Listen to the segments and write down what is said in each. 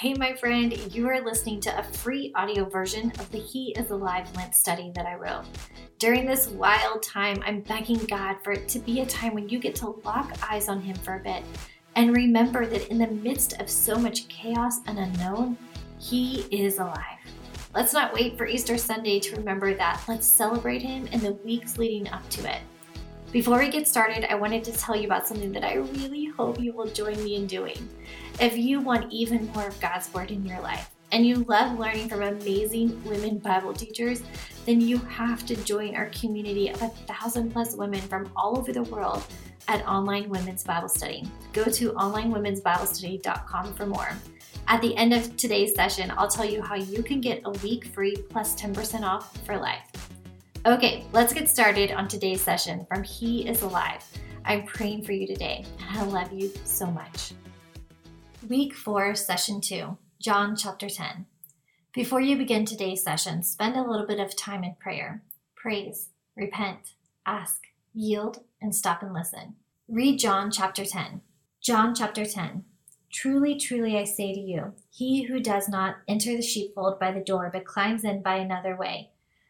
Hey, my friend, you are listening to a free audio version of the He is Alive Lent study that I wrote. During this wild time, I'm begging God for it to be a time when you get to lock eyes on Him for a bit and remember that in the midst of so much chaos and unknown, He is alive. Let's not wait for Easter Sunday to remember that. Let's celebrate Him in the weeks leading up to it. Before we get started, I wanted to tell you about something that I really hope you will join me in doing. If you want even more of God's Word in your life, and you love learning from amazing women Bible teachers, then you have to join our community of a thousand plus women from all over the world at Online Women's Bible Study. Go to onlinewomensbiblestudy.com for more. At the end of today's session, I'll tell you how you can get a week free plus 10% off for life. Okay, let's get started on today's session from He is Alive. I'm praying for you today, and I love you so much. Week 4, Session 2, John chapter 10. Before you begin today's session, spend a little bit of time in prayer. Praise, repent, ask, yield, and stop and listen. Read John chapter 10. John chapter 10. Truly, truly, I say to you, he who does not enter the sheepfold by the door, but climbs in by another way,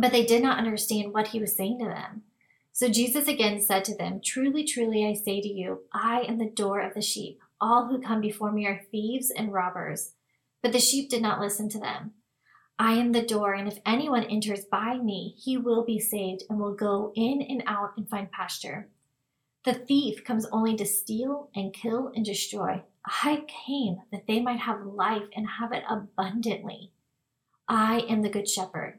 but they did not understand what he was saying to them. So Jesus again said to them, Truly, truly, I say to you, I am the door of the sheep. All who come before me are thieves and robbers, but the sheep did not listen to them. I am the door, and if anyone enters by me, he will be saved and will go in and out and find pasture. The thief comes only to steal and kill and destroy. I came that they might have life and have it abundantly. I am the good shepherd.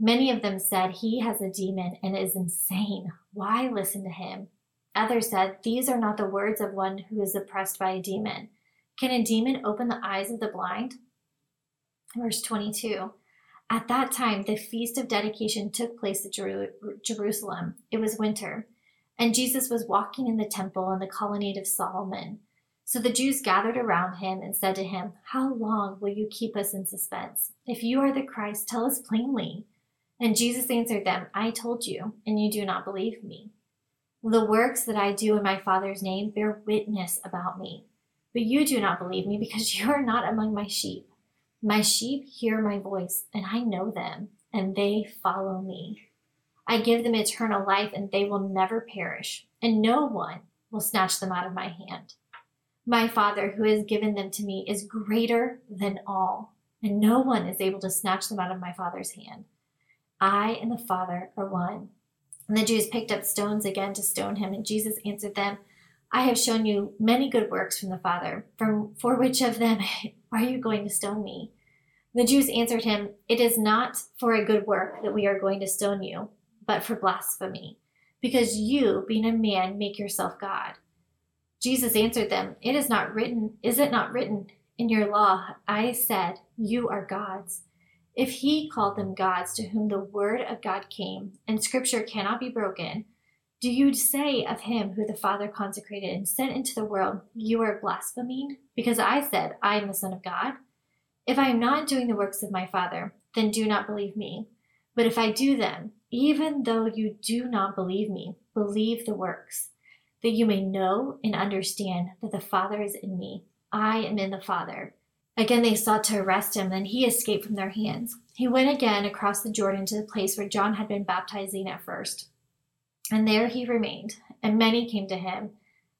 Many of them said, He has a demon and is insane. Why listen to him? Others said, These are not the words of one who is oppressed by a demon. Can a demon open the eyes of the blind? Verse 22 At that time, the feast of dedication took place at Jer- Jerusalem. It was winter, and Jesus was walking in the temple in the colonnade of Solomon. So the Jews gathered around him and said to him, How long will you keep us in suspense? If you are the Christ, tell us plainly. And Jesus answered them, I told you, and you do not believe me. The works that I do in my Father's name bear witness about me. But you do not believe me because you are not among my sheep. My sheep hear my voice, and I know them, and they follow me. I give them eternal life, and they will never perish, and no one will snatch them out of my hand. My Father, who has given them to me, is greater than all, and no one is able to snatch them out of my Father's hand. I and the Father are one. And the Jews picked up stones again to stone him, and Jesus answered them, I have shown you many good works from the Father. From for which of them are you going to stone me? The Jews answered him, It is not for a good work that we are going to stone you, but for blasphemy, because you, being a man, make yourself God. Jesus answered them, It is not written, is it not written in your law, I said, You are gods. If he called them gods to whom the word of God came, and scripture cannot be broken, do you say of him who the Father consecrated and sent into the world, You are blaspheming? Because I said, I am the Son of God? If I am not doing the works of my Father, then do not believe me. But if I do them, even though you do not believe me, believe the works, that you may know and understand that the Father is in me. I am in the Father. Again, they sought to arrest him, then he escaped from their hands. He went again across the Jordan to the place where John had been baptizing at first. And there he remained, and many came to him.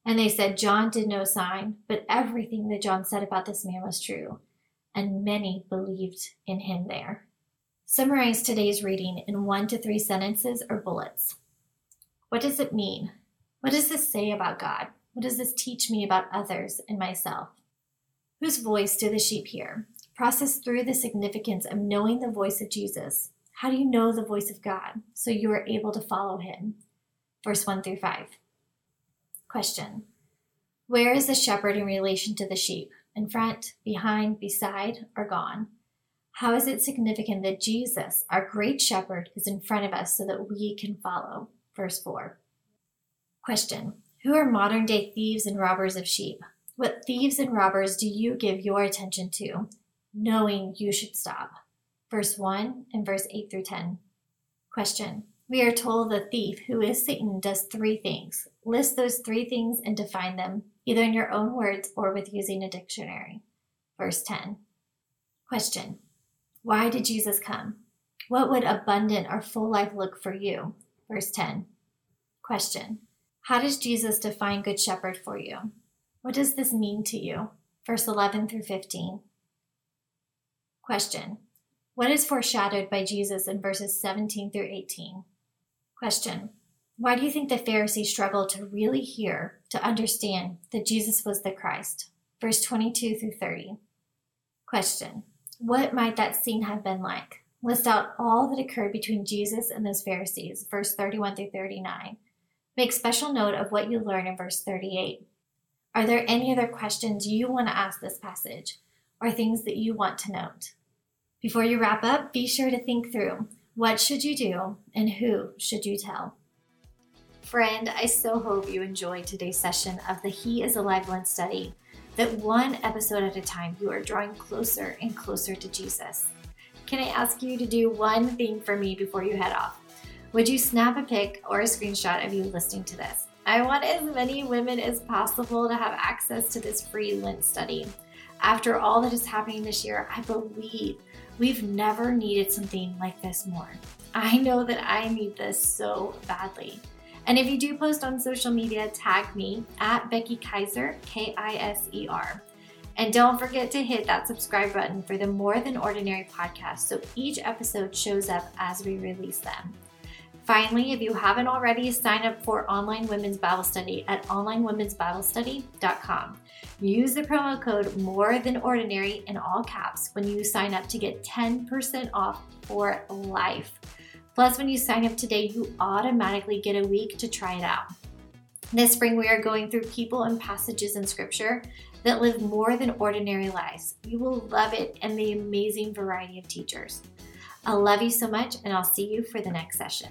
And they said, John did no sign, but everything that John said about this man was true. And many believed in him there. Summarize today's reading in one to three sentences or bullets. What does it mean? What does this say about God? What does this teach me about others and myself? Whose voice do the sheep hear? Process through the significance of knowing the voice of Jesus. How do you know the voice of God so you are able to follow him? Verse 1 through 5. Question Where is the shepherd in relation to the sheep? In front, behind, beside, or gone? How is it significant that Jesus, our great shepherd, is in front of us so that we can follow? Verse 4. Question Who are modern day thieves and robbers of sheep? What thieves and robbers do you give your attention to, knowing you should stop? Verse 1 and verse 8 through 10. Question We are told the thief, who is Satan, does three things. List those three things and define them, either in your own words or with using a dictionary. Verse 10. Question why did Jesus come? What would abundant or full life look for you? Verse 10. Question How does Jesus define Good Shepherd for you? What does this mean to you? Verse 11 through 15. Question What is foreshadowed by Jesus in verses 17 through 18? Question Why do you think the Pharisees struggled to really hear, to understand that Jesus was the Christ? Verse 22 through 30. Question what might that scene have been like? List out all that occurred between Jesus and those Pharisees, verse 31 through 39. Make special note of what you learn in verse 38. Are there any other questions you want to ask this passage or things that you want to note? Before you wrap up, be sure to think through what should you do and who should you tell? Friend, I so hope you enjoyed today's session of the He is Alive Lent study that one episode at a time, you are drawing closer and closer to Jesus. Can I ask you to do one thing for me before you head off? Would you snap a pic or a screenshot of you listening to this? I want as many women as possible to have access to this free Lent study. After all that is happening this year, I believe we've never needed something like this more. I know that I need this so badly. And if you do post on social media, tag me at Becky Kiser, K I S E R. And don't forget to hit that subscribe button for the More Than Ordinary podcast so each episode shows up as we release them. Finally, if you haven't already, sign up for Online Women's Bible Study at onlinewomensbiblestudy.com. Use the promo code More Than Ordinary in all caps when you sign up to get 10% off for life. Plus, when you sign up today, you automatically get a week to try it out. This spring, we are going through people and passages in Scripture that live more than ordinary lives. You will love it and the amazing variety of teachers. I love you so much, and I'll see you for the next session.